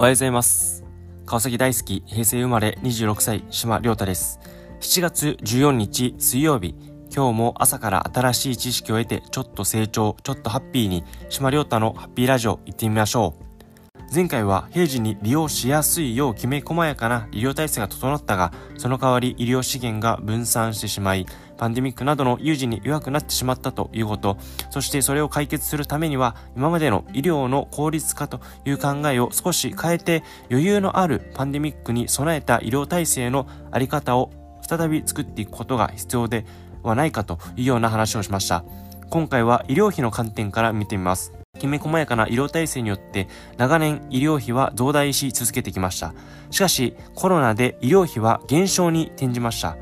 おはようございます。川崎大好き、平成生まれ26歳、島亮太です。7月14日水曜日、今日も朝から新しい知識を得て、ちょっと成長、ちょっとハッピーに、島亮太のハッピーラジオ行ってみましょう。前回は平時に利用しやすいようきめ細やかな医療体制が整ったが、その代わり医療資源が分散してしまい、パンデミックなどの有事に弱くなってしまったということ、そしてそれを解決するためには、今までの医療の効率化という考えを少し変えて、余裕のあるパンデミックに備えた医療体制のあり方を再び作っていくことが必要ではないかというような話をしました。今回は医療費の観点から見てみます。きめ細やかな医療体制によって長年医療費は増大し続けてきました。しかしコロナで医療費は減少に転じました。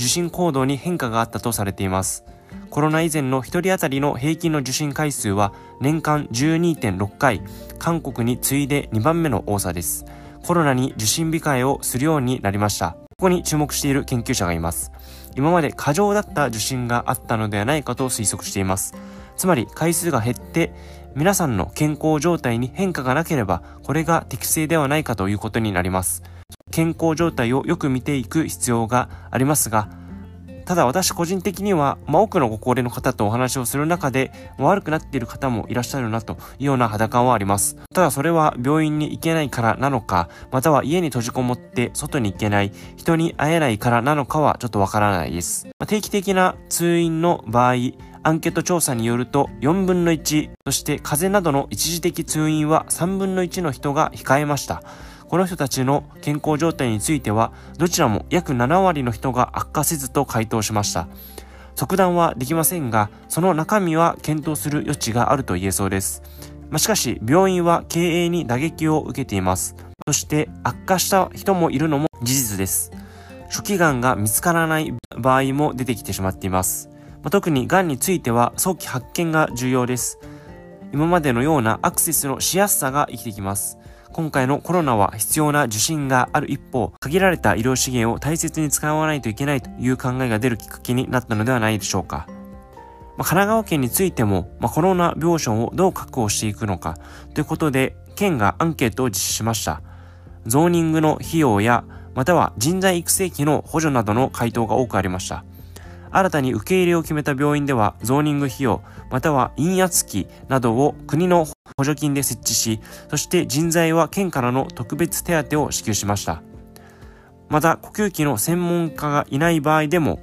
受診行動に変化があったとされています。コロナ以前の1人当たりの平均の受診回数は年間12.6回、韓国に次いで2番目の多さです。コロナに受診控えをするようになりました。ここに注目している研究者がいます。今まで過剰だった受診があったのではないかと推測しています。つまり回数が減って皆さんの健康状態に変化がなければこれが適正ではないかということになります。健康状態をよく見ていく必要がありますがただ私個人的には、まあ、多くのご高齢の方とお話をする中で、悪くなっている方もいらっしゃるなというような肌感はあります。ただそれは病院に行けないからなのか、または家に閉じこもって外に行けない、人に会えないからなのかはちょっとわからないです。まあ定期的な通院の場合、アンケート調査によると4分の1、そして風邪などの一時的通院は3分の1の人が控えました。この人たちの健康状態については、どちらも約7割の人が悪化せずと回答しました。即断はできませんが、その中身は検討する余地があると言えそうです。まあ、しかし、病院は経営に打撃を受けています。そして、悪化した人もいるのも事実です。初期がんが見つからない場合も出てきてしまっています。まあ、特にがんについては早期発見が重要です。今までのようなアクセスのしやすさが生きてきます。今回のコロナは必要な受診がある一方、限られた医療資源を大切に使わないといけないという考えが出るきっかけになったのではないでしょうか。まあ、神奈川県についても、まあ、コロナ病床をどう確保していくのかということで、県がアンケートを実施しました。ゾーニングの費用や、または人材育成費の補助などの回答が多くありました。新たに受け入れを決めた病院では、ゾーニング費用、または陰圧機などを国の補助金で設置し、そして人材は県からの特別手当を支給しました。また、呼吸器の専門家がいない場合でも、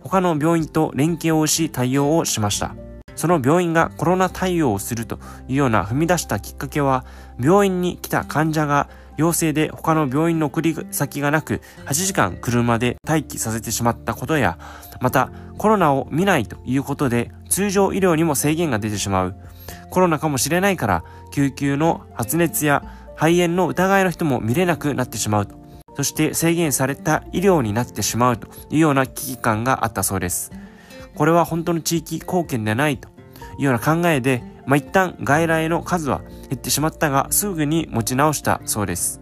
他の病院と連携をし対応をしました。その病院がコロナ対応をするというような踏み出したきっかけは、病院に来た患者が陽性で他の病院の送り先がなく8時間車で待機させてしまったことや、またコロナを見ないということで通常医療にも制限が出てしまう。コロナかもしれないから救急の発熱や肺炎の疑いの人も見れなくなってしまうと。そして制限された医療になってしまうというような危機感があったそうです。これは本当の地域貢献でないというような考えで、まあ、一旦外来の数は減ってしまったが、すぐに持ち直したそうです。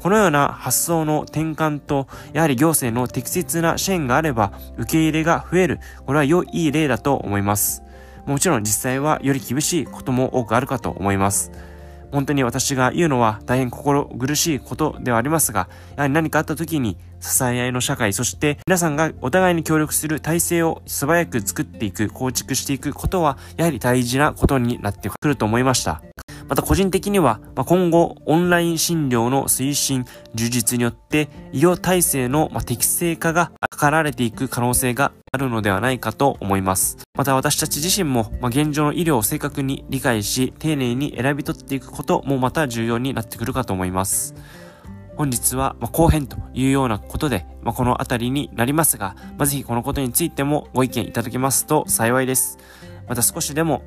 このような発想の転換と、やはり行政の適切な支援があれば、受け入れが増える。これは良い例だと思います。もちろん実際はより厳しいことも多くあるかと思います。本当に私が言うのは大変心苦しいことではありますが、やはり何かあった時に支え合いの社会、そして皆さんがお互いに協力する体制を素早く作っていく、構築していくことは、やはり大事なことになってくると思いました。また個人的には、ま、今後オンライン診療の推進、充実によって医療体制の、適正化が図られていく可能性があるのではないかと思います。また私たち自身も、ま、現状の医療を正確に理解し、丁寧に選び取っていくこともまた重要になってくるかと思います。本日は、後編というようなことで、このあたりになりますが、ぜひこのことについてもご意見いただけますと幸いです。また少しでも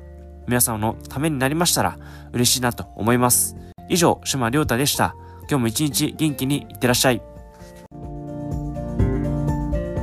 皆さんのためになりましたら嬉しいなと思います。以上、島亮太でした。今日も一日元気にいってらっしゃい。